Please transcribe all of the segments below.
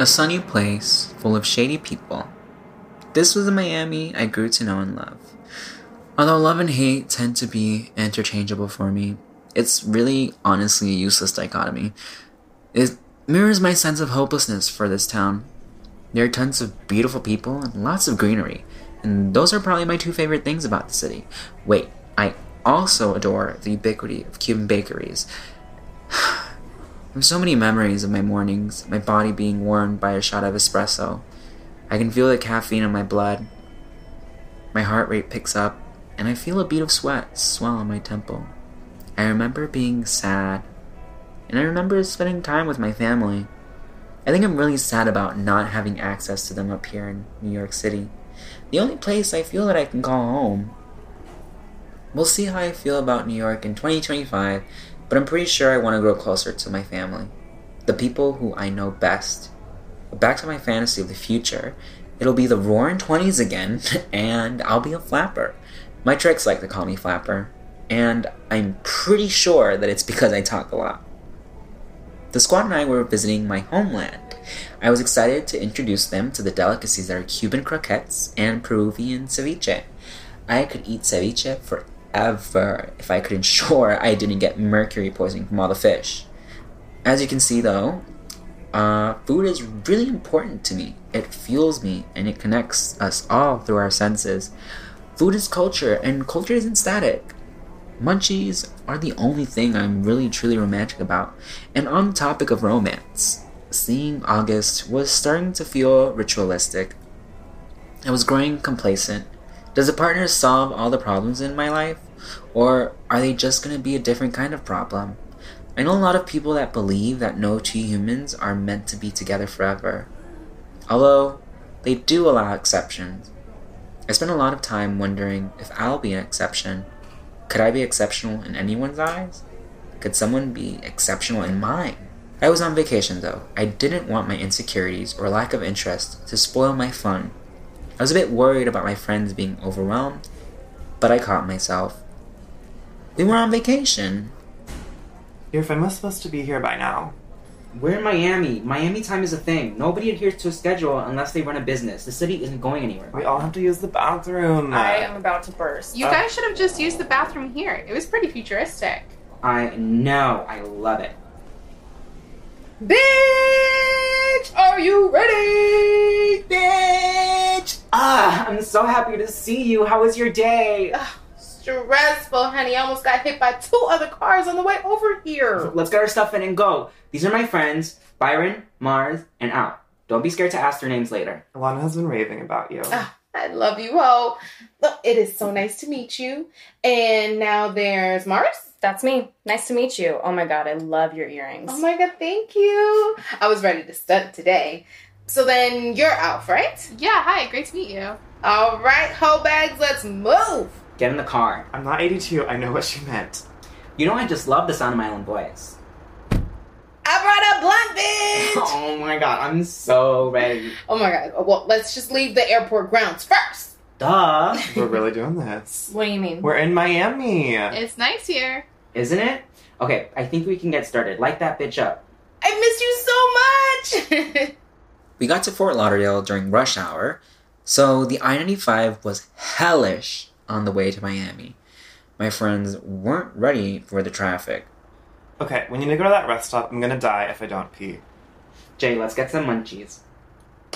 A sunny place full of shady people. This was the Miami I grew to know and love. Although love and hate tend to be interchangeable for me, it's really honestly a useless dichotomy. It mirrors my sense of hopelessness for this town. There are tons of beautiful people and lots of greenery, and those are probably my two favorite things about the city. Wait, I also adore the ubiquity of Cuban bakeries. I have so many memories of my mornings, my body being warmed by a shot of espresso. I can feel the caffeine in my blood. My heart rate picks up, and I feel a bead of sweat swell on my temple. I remember being sad, and I remember spending time with my family. I think I'm really sad about not having access to them up here in New York City. The only place I feel that I can call home. We'll see how I feel about New York in 2025, but I'm pretty sure I want to grow closer to my family. The people who I know best. Back to my fantasy of the future. It'll be the roaring 20s again, and I'll be a flapper. My tricks like to call me flapper, and I'm pretty sure that it's because I talk a lot. The squad and I were visiting my homeland. I was excited to introduce them to the delicacies that are Cuban croquettes and Peruvian ceviche. I could eat ceviche forever if I could ensure I didn't get mercury poisoning from all the fish. As you can see, though, uh, food is really important to me. It fuels me and it connects us all through our senses. Food is culture, and culture isn't static. Munchies are the only thing I'm really truly romantic about. And on the topic of romance, seeing August was starting to feel ritualistic. I was growing complacent. Does a partner solve all the problems in my life? Or are they just going to be a different kind of problem? I know a lot of people that believe that no two humans are meant to be together forever. Although, they do allow exceptions. I spend a lot of time wondering if I'll be an exception. Could I be exceptional in anyone's eyes? Could someone be exceptional in mine? I was on vacation though. I didn't want my insecurities or lack of interest to spoil my fun. I was a bit worried about my friends being overwhelmed, but I caught myself. We were on vacation. Your friend was supposed to be here by now. We're in Miami. Miami time is a thing. Nobody adheres to a schedule unless they run a business. The city isn't going anywhere. We all have to use the bathroom. I am about to burst. You Uh, guys should have just used the bathroom here. It was pretty futuristic. I know. I love it. Bitch! Are you ready? Bitch! Ah, I'm so happy to see you. How was your day? Stressful, honey. I almost got hit by two other cars on the way over here. Let's get our stuff in and go. These are my friends Byron, Mars, and Al. Don't be scared to ask their names later. Alana has been raving about you. Ah, I love you all. Look, it is so nice to meet you. And now there's Mars. That's me. Nice to meet you. Oh my god, I love your earrings. Oh my god, thank you. I was ready to stunt today. So then you're Alf, right? Yeah, hi, great to meet you. All right, hoe bags, let's move. Get in the car. I'm not 82. I know what she meant. You know, I just love the sound of my own voice. I brought a blunt, bitch. Oh my god, I'm so ready. oh my god. Well, let's just leave the airport grounds first. Duh. We're really doing this. What do you mean? We're in Miami. It's nice here. Isn't it? Okay, I think we can get started. Light that bitch up. I miss you so much. We got to Fort Lauderdale during rush hour, so the I 95 was hellish on the way to Miami. My friends weren't ready for the traffic. Okay, we need to go to that rest stop. I'm gonna die if I don't pee. Jay, let's get some munchies.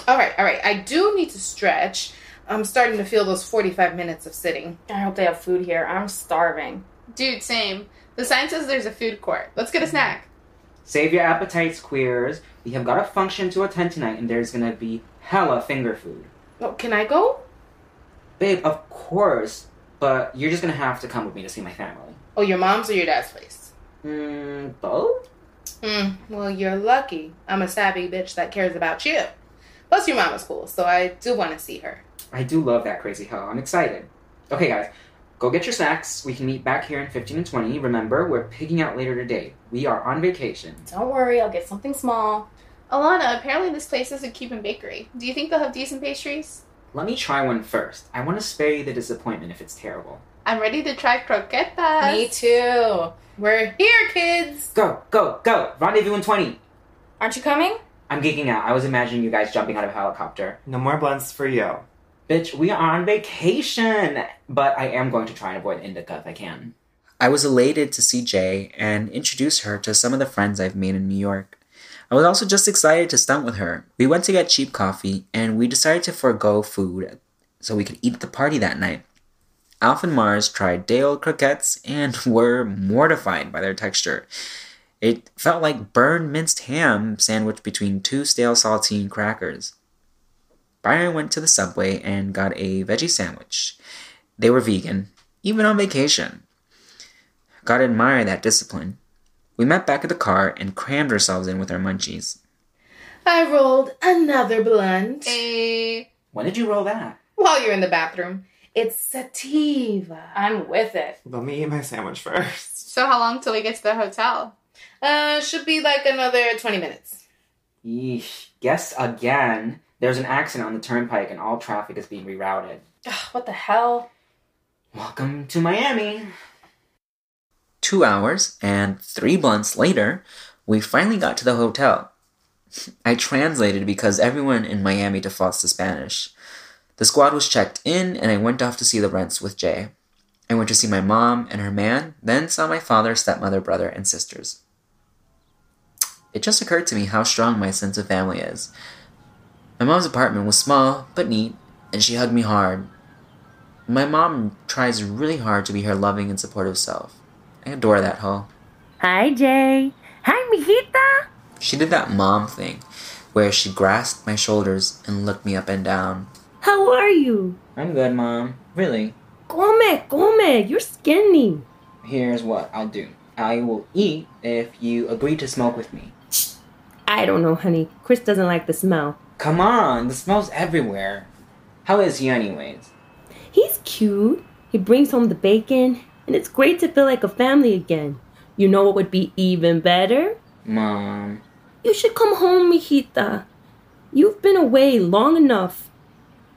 all right, all right. I do need to stretch. I'm starting to feel those 45 minutes of sitting. I hope they have food here. I'm starving. Dude, same. The sign says there's a food court. Let's get a snack. Save your appetites, queers. We have got a function to attend tonight, and there's gonna be hella finger food. Oh, can I go? Babe, of course, but you're just gonna have to come with me to see my family. Oh, your mom's or your dad's place? Hmm, both? Hmm. Well, you're lucky. I'm a savvy bitch that cares about you. Plus, your mama's cool, so I do want to see her. I do love that crazy hoe. I'm excited. Okay, guys, go get your snacks. We can meet back here in 15 and 20. Remember, we're pigging out later today. We are on vacation. Don't worry, I'll get something small. Alana, apparently this place is a Cuban bakery. Do you think they'll have decent pastries? Let me try one first. I want to spare you the disappointment if it's terrible. I'm ready to try croquetas. Me too. We're here, kids. Go, go, go! Rendezvous in 20. Aren't you coming? I'm geeking out. I was imagining you guys jumping out of a helicopter. No more blunts for you. Bitch, we are on vacation! But I am going to try and avoid indica if I can. I was elated to see Jay and introduce her to some of the friends I've made in New York. I was also just excited to stunt with her. We went to get cheap coffee and we decided to forego food so we could eat at the party that night. Alf and Mars tried day old croquettes and were mortified by their texture. It felt like burned minced ham sandwiched between two stale saltine crackers. Byron went to the subway and got a veggie sandwich. They were vegan, even on vacation. Gotta admire that discipline. We met back at the car and crammed ourselves in with our munchies. I rolled another blunt. A. When did you roll that? While you're in the bathroom, it's sativa. I'm with it. Let me eat my sandwich first. So how long till we get to the hotel? Uh, should be like another 20 minutes. Yeesh. Guess again. There's an accident on the turnpike and all traffic is being rerouted. Ugh, what the hell? Welcome to Miami. Two hours and three blunts later, we finally got to the hotel. I translated because everyone in Miami defaults to Spanish. The squad was checked in, and I went off to see the rents with Jay. I went to see my mom and her man, then saw my father, stepmother, brother, and sisters. It just occurred to me how strong my sense of family is. My mom's apartment was small but neat, and she hugged me hard. My mom tries really hard to be her loving and supportive self. I adore that hoe. Hi, Jay. Hi, mijita. She did that mom thing where she grasped my shoulders and looked me up and down. How are you? I'm good, mom. Really? Come, come. You're skinny. Here's what I'll do I will eat if you agree to smoke with me. I don't know, honey. Chris doesn't like the smell. Come on, the smell's everywhere. How is he, anyways? He's cute. He brings home the bacon, and it's great to feel like a family again. You know what would be even better? Mom. You should come home, mijita. You've been away long enough.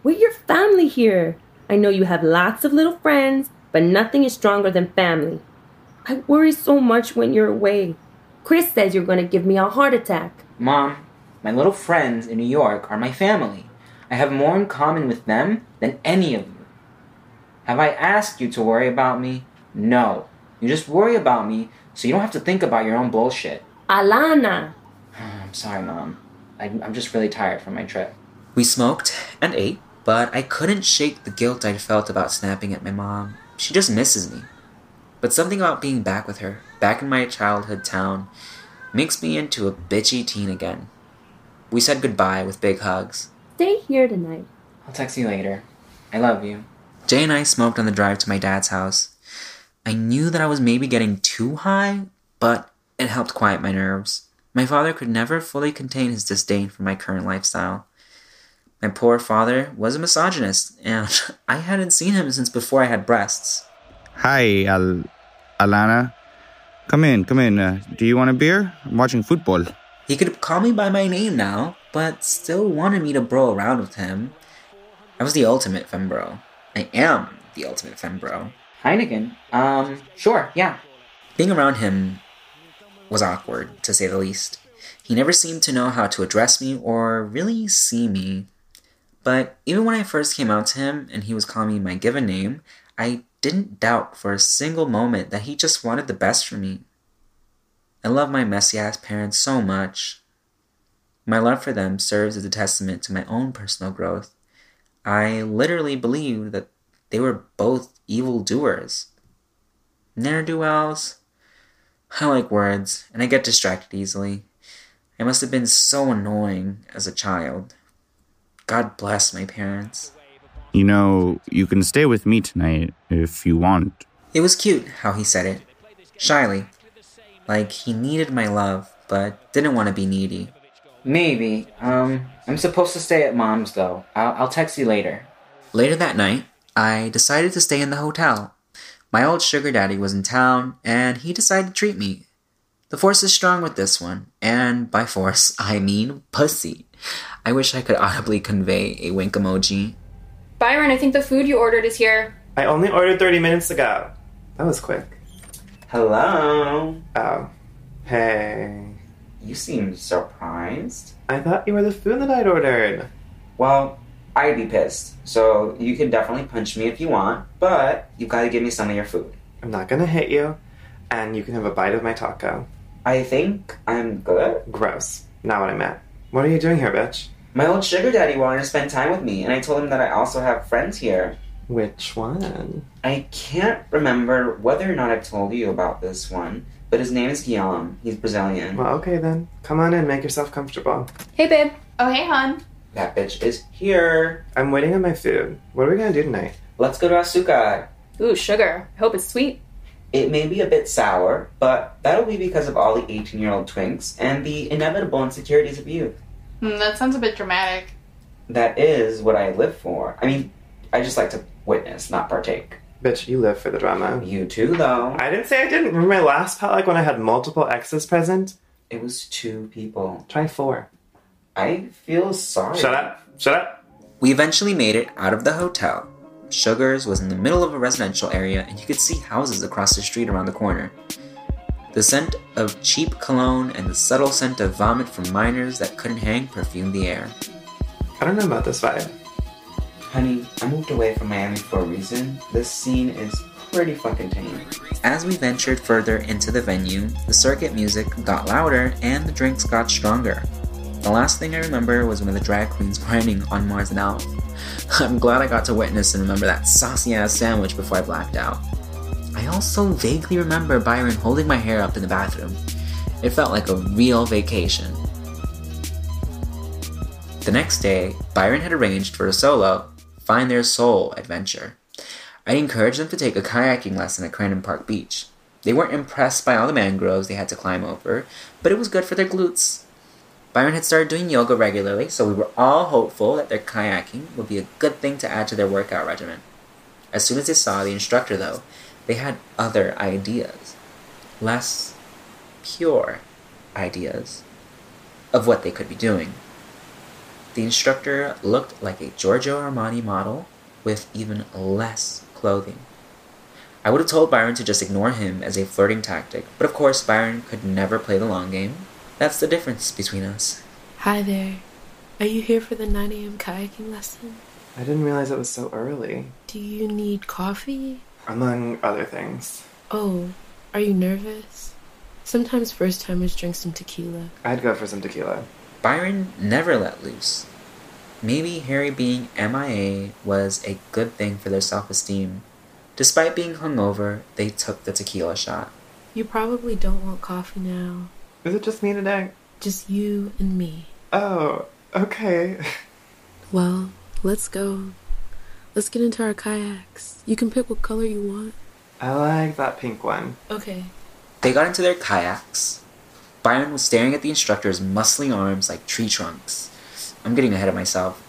We're your family here. I know you have lots of little friends, but nothing is stronger than family. I worry so much when you're away. Chris says you're going to give me a heart attack. Mom, my little friends in New York are my family. I have more in common with them than any of you. Have I asked you to worry about me? No. You just worry about me so you don't have to think about your own bullshit. Alana. I'm sorry, Mom. I, I'm just really tired from my trip. We smoked and ate, but I couldn't shake the guilt I'd felt about snapping at my mom. She just misses me. But something about being back with her, back in my childhood town, makes me into a bitchy teen again. We said goodbye with big hugs. Stay here tonight. I'll text you later. I love you. Jay and I smoked on the drive to my dad's house. I knew that I was maybe getting too high, but it helped quiet my nerves. My father could never fully contain his disdain for my current lifestyle. My poor father was a misogynist, and I hadn't seen him since before I had breasts. Hi, Al- Alana. Come in, come in. Uh, do you want a beer? I'm watching football. He could call me by my name now, but still wanted me to bro around with him. I was the ultimate fembro. I am the ultimate fembro. Heineken? Um, sure, yeah. Being around him was awkward, to say the least. He never seemed to know how to address me or really see me. But even when I first came out to him and he was calling me my given name, I didn't doubt for a single moment that he just wanted the best for me. I love my messy ass parents so much. My love for them serves as a testament to my own personal growth. I literally believed that they were both evil doers. Ne'er do wells. I like words, and I get distracted easily. I must have been so annoying as a child. God bless my parents. You know, you can stay with me tonight if you want. It was cute how he said it. Shyly. Like he needed my love, but didn't want to be needy. Maybe. Um, I'm supposed to stay at mom's though. I'll, I'll text you later. Later that night, I decided to stay in the hotel. My old sugar daddy was in town, and he decided to treat me. The force is strong with this one, and by force, I mean pussy. I wish I could audibly convey a wink emoji. Byron, I think the food you ordered is here. I only ordered 30 minutes ago. That was quick. Hello. Oh. Hey. You seem surprised. I thought you were the food that I'd ordered. Well, I'd be pissed. So you can definitely punch me if you want, but you've got to give me some of your food. I'm not gonna hit you, and you can have a bite of my taco. I think I'm good. Gross. Not what I meant. What are you doing here, bitch? My old sugar daddy wanted to spend time with me, and I told him that I also have friends here. Which one? I can't remember whether or not I've told you about this one, but his name is Guillaume. He's Brazilian. Well, okay then. Come on in, make yourself comfortable. Hey, babe. Oh, hey, hon. That bitch is here. I'm waiting on my food. What are we gonna do tonight? Let's go to Asuka. Ooh, sugar. I hope it's sweet. It may be a bit sour, but that'll be because of all the 18 year old twinks and the inevitable insecurities of youth. Hmm, that sounds a bit dramatic. That is what I live for. I mean, I just like to witness, not partake. Bitch, you live for the drama. You too, though. I didn't say I didn't. Remember my last pal, like when I had multiple exes present? It was two people. Try four. I feel sorry. Shut up. Shut up. We eventually made it out of the hotel. Sugars was in the middle of a residential area, and you could see houses across the street around the corner. The scent of cheap cologne and the subtle scent of vomit from minors that couldn't hang perfumed the air. I don't know about this vibe. Honey, I moved away from Miami for a reason. This scene is pretty fucking tame. As we ventured further into the venue, the circuit music got louder and the drinks got stronger. The last thing I remember was one of the drag queens grinding on Mars and Alf. I'm glad I got to witness and remember that saucy ass sandwich before I blacked out. I also vaguely remember Byron holding my hair up in the bathroom. It felt like a real vacation. The next day, Byron had arranged for a solo, Find Their Soul adventure. I encouraged them to take a kayaking lesson at Crandon Park Beach. They weren't impressed by all the mangroves they had to climb over, but it was good for their glutes. Byron had started doing yoga regularly, so we were all hopeful that their kayaking would be a good thing to add to their workout regimen. As soon as they saw the instructor, though, they had other ideas. Less pure ideas of what they could be doing. The instructor looked like a Giorgio Armani model with even less clothing. I would have told Byron to just ignore him as a flirting tactic, but of course, Byron could never play the long game. That's the difference between us. Hi there. Are you here for the 9 a.m. kayaking lesson? I didn't realize it was so early. Do you need coffee? Among other things. Oh, are you nervous? Sometimes first timers drink some tequila. I'd go for some tequila. Byron never let loose. Maybe Harry being MIA was a good thing for their self esteem. Despite being hungover, they took the tequila shot. You probably don't want coffee now. Is it just me today? Just you and me. Oh, okay. Well, let's go. Let's get into our kayaks. You can pick what color you want. I like that pink one. Okay. They got into their kayaks. Byron was staring at the instructor's muscly arms like tree trunks. I'm getting ahead of myself.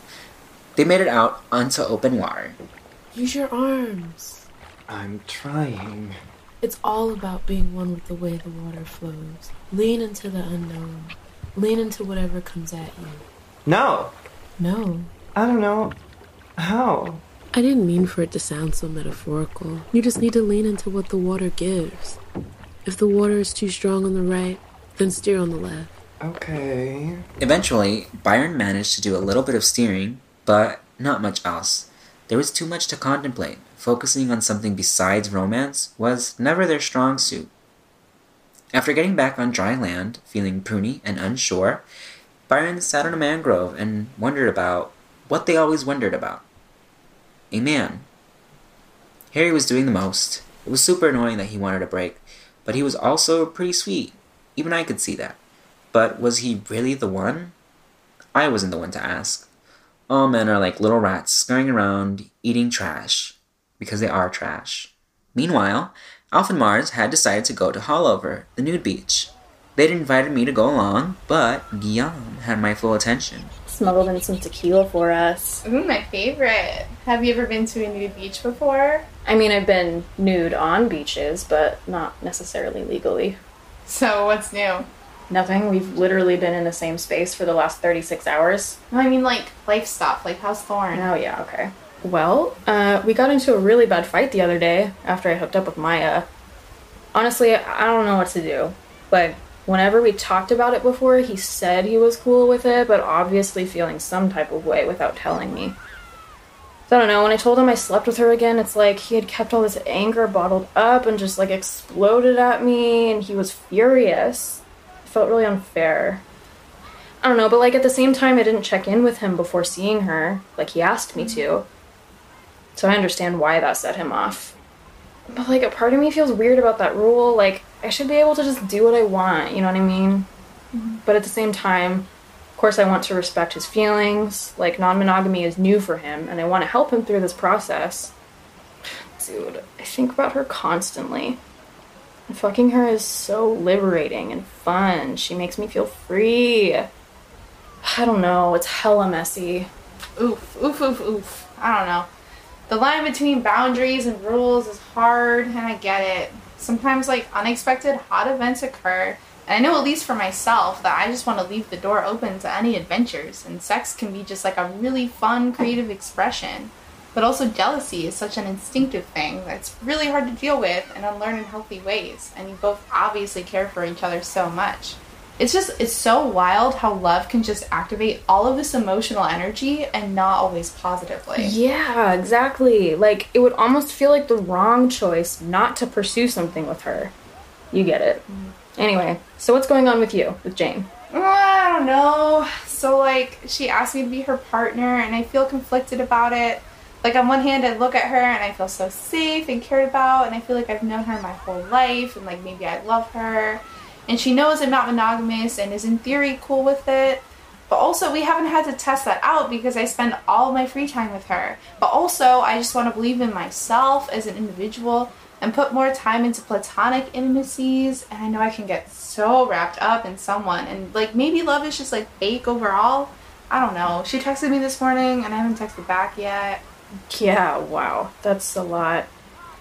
They made it out onto open water. Use your arms. I'm trying. It's all about being one with the way the water flows. Lean into the unknown. Lean into whatever comes at you. No! No. I don't know. How? I didn't mean for it to sound so metaphorical. You just need to lean into what the water gives. If the water is too strong on the right, then steer on the left. Okay. Eventually, Byron managed to do a little bit of steering, but not much else. There was too much to contemplate. Focusing on something besides romance was never their strong suit. After getting back on dry land, feeling pruny and unsure, Byron sat on a mangrove and wondered about what they always wondered about a man. Harry was doing the most. It was super annoying that he wanted a break, but he was also pretty sweet. Even I could see that. But was he really the one? I wasn't the one to ask. All men are like little rats scurrying around eating trash. Because they are trash. Meanwhile, Alf and Mars had decided to go to Haulover, the nude beach. They'd invited me to go along, but Guillaume had my full attention. Smuggled in some tequila for us. Ooh, my favorite. Have you ever been to a nude beach before? I mean, I've been nude on beaches, but not necessarily legally. So, what's new? Nothing. We've literally been in the same space for the last 36 hours. No, I mean like life stuff. Like how's Thorn? Oh, yeah, okay. Well, uh, we got into a really bad fight the other day after I hooked up with Maya. Honestly, I don't know what to do, but Whenever we talked about it before, he said he was cool with it, but obviously feeling some type of way without telling me. So I don't know, when I told him I slept with her again, it's like he had kept all this anger bottled up and just like exploded at me, and he was furious. It felt really unfair. I don't know, but like at the same time, I didn't check in with him before seeing her, like he asked me to. So I understand why that set him off. But like a part of me feels weird about that rule. Like I should be able to just do what I want, you know what I mean? Mm-hmm. But at the same time, of course, I want to respect his feelings. Like non monogamy is new for him, and I want to help him through this process. Dude, I think about her constantly. And fucking her is so liberating and fun. She makes me feel free. I don't know, it's hella messy. Oof, oof, oof, oof. I don't know. The line between boundaries and rules is hard, and I get it. Sometimes, like, unexpected hot events occur, and I know, at least for myself, that I just want to leave the door open to any adventures, and sex can be just like a really fun, creative expression. But also, jealousy is such an instinctive thing that's really hard to deal with and unlearn in healthy ways, and you both obviously care for each other so much it's just it's so wild how love can just activate all of this emotional energy and not always positively Yeah, exactly. Like, it would almost feel like the wrong choice not to pursue something with her. You get it. Mm. Anyway, so what's going on with you, with Jane? I don't know so like she asked me to be her partner and i feel conflicted about it like on one hand i look at her and i feel so safe and cared about and i feel like i've known her my whole life and like maybe i love her and she knows i'm not monogamous and is in theory cool with it. But also we haven't had to test that out because i spend all my free time with her. But also i just want to believe in myself as an individual and put more time into platonic intimacies. And i know i can get so wrapped up in someone. And like maybe love is just like fake overall. I don't know. She texted me this morning and i haven't texted back yet. Yeah, wow. That's a lot.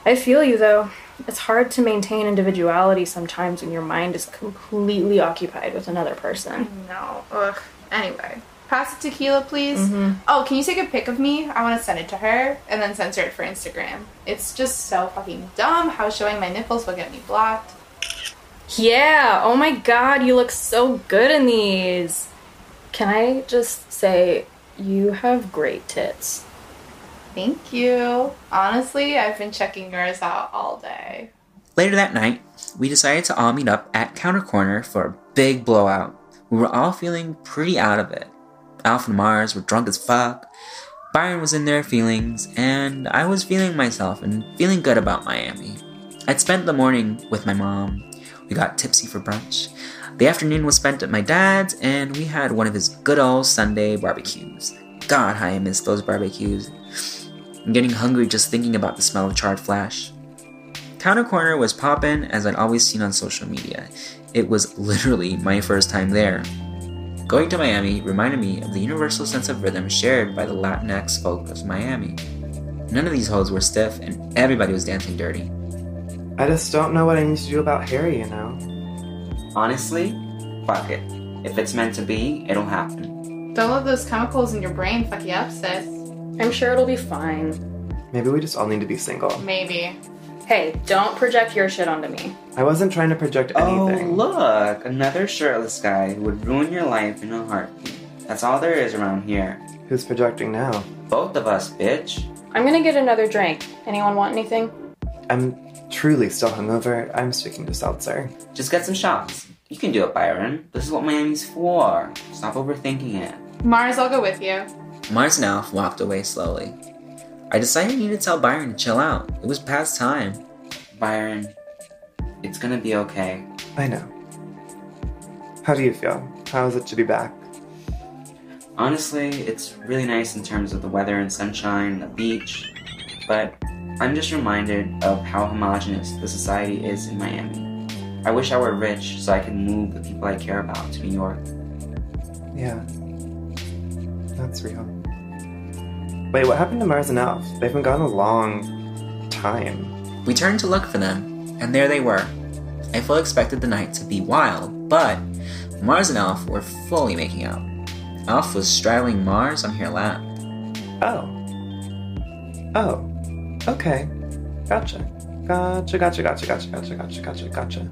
I feel you, though. It's hard to maintain individuality sometimes when your mind is completely occupied with another person. no ugh anyway pass the tequila please mm-hmm. oh can you take a pic of me i want to send it to her and then censor it for instagram it's just so fucking dumb how showing my nipples will get me blocked Yeah, oh my god, you look so good in these. Can I just say, you have great tits. Thank you honestly i've been checking yours out all day Later that night, we decided to all meet up at Counter Corner for a big blowout. We were all feeling pretty out of it. Alf and Mars were drunk as fuck. Byron was in their feelings, and I was feeling myself and feeling good about Miami. I'd spent the morning with my mom. We got tipsy for brunch. The afternoon was spent at my dad's, and we had one of his good old Sunday barbecues. God, how I miss those barbecues. I'm getting hungry just thinking about the smell of charred flesh. Counter Corner was poppin' as I'd always seen on social media. It was literally my first time there. Going to Miami reminded me of the universal sense of rhythm shared by the Latinx folk of Miami. None of these hoes were stiff, and everybody was dancing dirty. I just don't know what I need to do about Harry, you know? Honestly, fuck it. If it's meant to be, it'll happen. don't let those chemicals in your brain fuck you up sis I'm sure it'll be fine. Maybe we just all need to be single. maybe Hey, don't project your shit onto me. I wasn't trying to project oh, anything. Oh, look! Another shirtless guy who would ruin your life in a heartbeat. That's all there is around here. Who's projecting now? Both of us, bitch. I'm gonna get another drink. Anyone want anything? I'm truly still hungover. I'm sticking to seltzer. Just get some shots. You can do it, Byron. This is what Miami's for. Stop overthinking it. mars i'll go with you Mars and Alf walked away slowly. I decided I needed to tell Byron to chill out. It was past time. Byron, it's gonna be okay. I know. How do you feel? How is it to be back? Honestly, it's really nice in terms of the weather and sunshine, the beach, but I'm just reminded of how homogenous the society is in Miami. I wish I were rich so I could move the people I care about to New York. Yeah. That's real. Wait, what happened to Mars and Alf? They've been gone a long time. We turned to look for them, and there they were. I fully expected the night to be wild, but Mars and Alf were fully making out. Alf was straddling Mars on her lap. Oh. Oh. Okay. Gotcha. Gotcha, gotcha, gotcha, gotcha, gotcha, gotcha, gotcha, gotcha.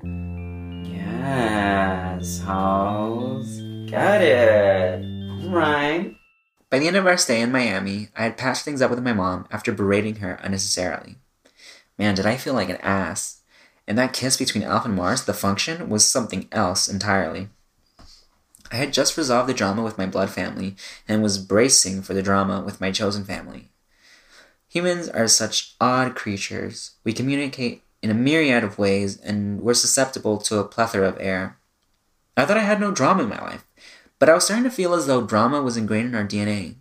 Assholes. Got it. Right. By the end of our stay in Miami, I had patched things up with my mom after berating her unnecessarily. Man, did I feel like an ass. And that kiss between Alf and Mars, the function, was something else entirely. I had just resolved the drama with my blood family and was bracing for the drama with my chosen family. Humans are such odd creatures. We communicate in a myriad of ways and we're susceptible to a plethora of air. I thought I had no drama in my life, but I was starting to feel as though drama was ingrained in our DNA.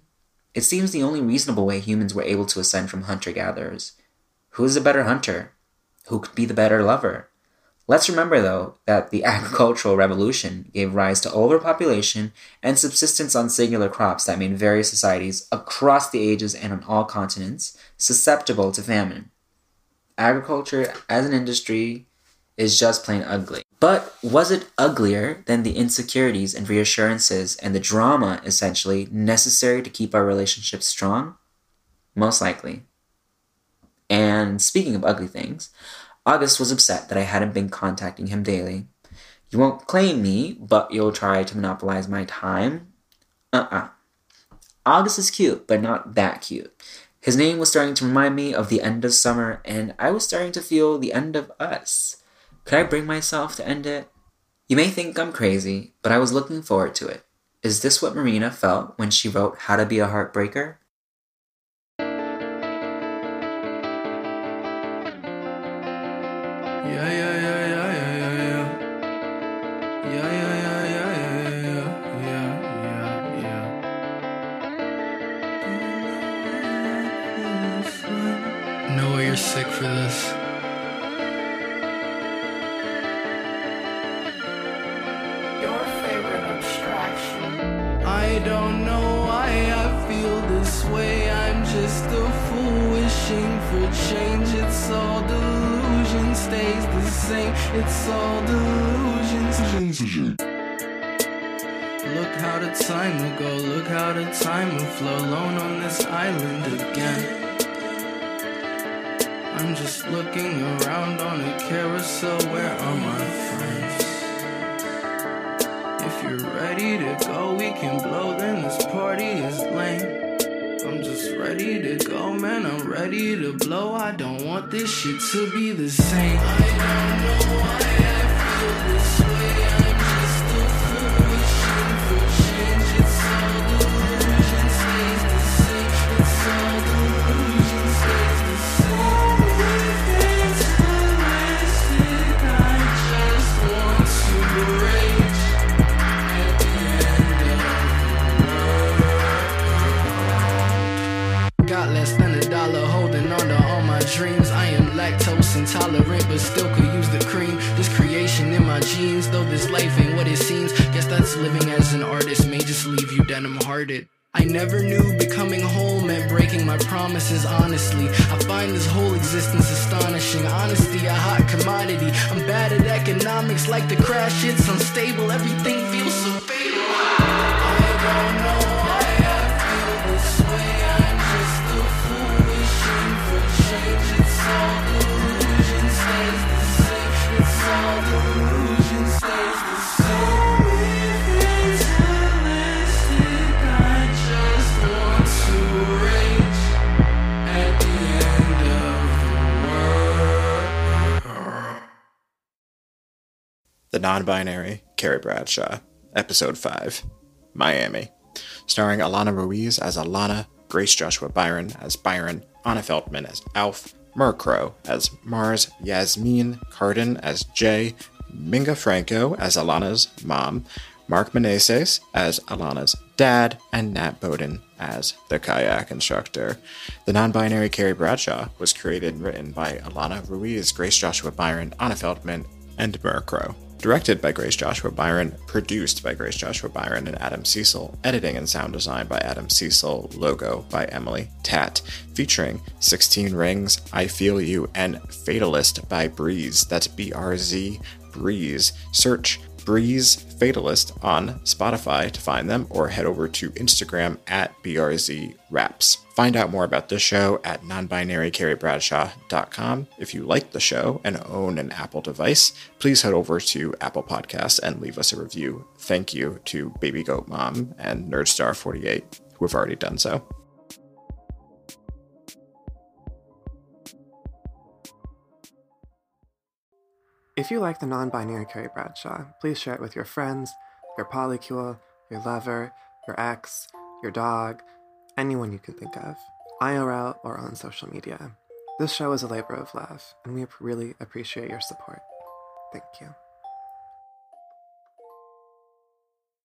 It seems the only reasonable way humans were able to ascend from hunter gatherers. Who is a better hunter? Who could be the better lover? Let's remember, though, that the agricultural revolution gave rise to overpopulation and subsistence on singular crops that made various societies across the ages and on all continents susceptible to famine. Agriculture as an industry is just plain ugly. But was it uglier than the insecurities and reassurances and the drama, essentially, necessary to keep our relationship strong? Most likely. And speaking of ugly things, August was upset that I hadn't been contacting him daily. You won't claim me, but you'll try to monopolize my time? Uh uh August is cute, but not that cute. His name was starting to remind me of the end of summer, and I was starting to feel the end of us. Could I bring myself to end it? You may think I'm crazy, but I was looking forward to it. Is this what Marina felt when she wrote How to Be a Heartbreaker? It's all delusions. Look how the time will go. Look how the time will flow. Alone on this island again. I'm just looking around on a carousel. Where are my friends? If you're ready to go, we can blow, then this party is lame. I'm just ready to go, man. I'm ready to blow. I don't want this shit to be the same. I don't know why I feel this way. Got less than a dollar holding on to all my dreams. I am lactose intolerant, but still could use the cream. This creation in my genes, though this life ain't what it seems. Guess that's living as an artist, may just leave you denim hearted. I never knew becoming whole meant breaking my promises honestly. I find this whole existence astonishing. Honesty, a hot commodity. I'm bad at economics, like the crash, it's unstable. Everything feels so fatal. The Non Binary, Carrie Bradshaw, Episode 5, Miami. Starring Alana Ruiz as Alana, Grace Joshua Byron as Byron, Anna Feldmann as Alf, Myrrh Crow as Mars, Yasmin Carden as Jay, Minga Franco as Alana's mom, Mark Meneses as Alana's dad, and Gnat Bowden as the kayak instructor. The non binary Carrie Bradshaw was created and written by Alana Ruiz, Grace Joshua Byron, Anna Feldmann, and Myrrh Crow. Directed by Grace Joshua Byron, produced by Grace Joshua Byron and Adam Cecil, editing and sound design by Adam Cecil, logo by Emily Tat, featuring 16 Rings, I Feel You, and Fatalist by Breeze. That's B R Z Breeze. Search Breeze Fatalist on Spotify to find them, or head over to Instagram at BRZ Raps. Find out more about this show at nonbinarycarriebradshaw.com. If you like the show and own an Apple device, please head over to Apple Podcasts and leave us a review. Thank you to Baby Goat Mom and Nerdstar48 who have already done so. If you like the non binary Carrie Bradshaw, please share it with your friends, your polycule, your lover, your ex, your dog, anyone you can think of, IRL or on social media. This show is a labor of love, and we really appreciate your support. Thank you.